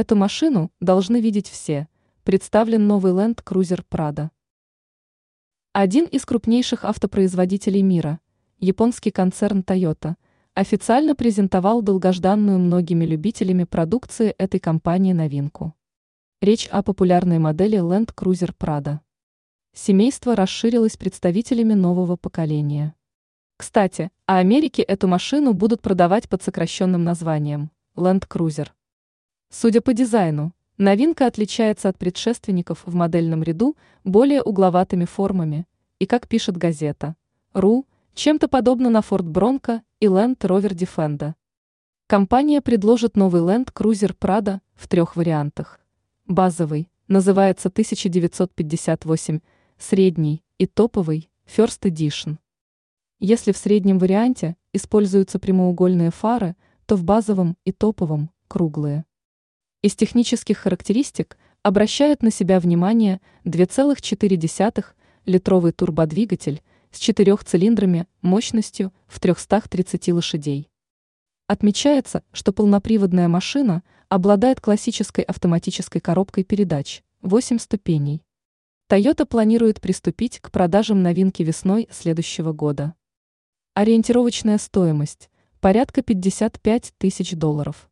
Эту машину должны видеть все. Представлен новый Land Cruiser Prado. Один из крупнейших автопроизводителей мира, японский концерн Toyota, официально презентовал долгожданную многими любителями продукции этой компании новинку. Речь о популярной модели Land Cruiser Prado. Семейство расширилось представителями нового поколения. Кстати, а Америке эту машину будут продавать под сокращенным названием Land Cruiser. Судя по дизайну, новинка отличается от предшественников в модельном ряду более угловатыми формами и, как пишет газета, РУ, чем-то подобно на Ford Bronco и Land Rover Defender. Компания предложит новый Land Cruiser Prado в трех вариантах. Базовый называется 1958, средний и топовый First Edition. Если в среднем варианте используются прямоугольные фары, то в базовом и топовом – круглые. Из технических характеристик обращают на себя внимание 2,4 литровый турбодвигатель с четырех цилиндрами мощностью в 330 лошадей. Отмечается, что полноприводная машина обладает классической автоматической коробкой передач 8 ступеней. Toyota планирует приступить к продажам новинки весной следующего года. Ориентировочная стоимость – порядка 55 тысяч долларов.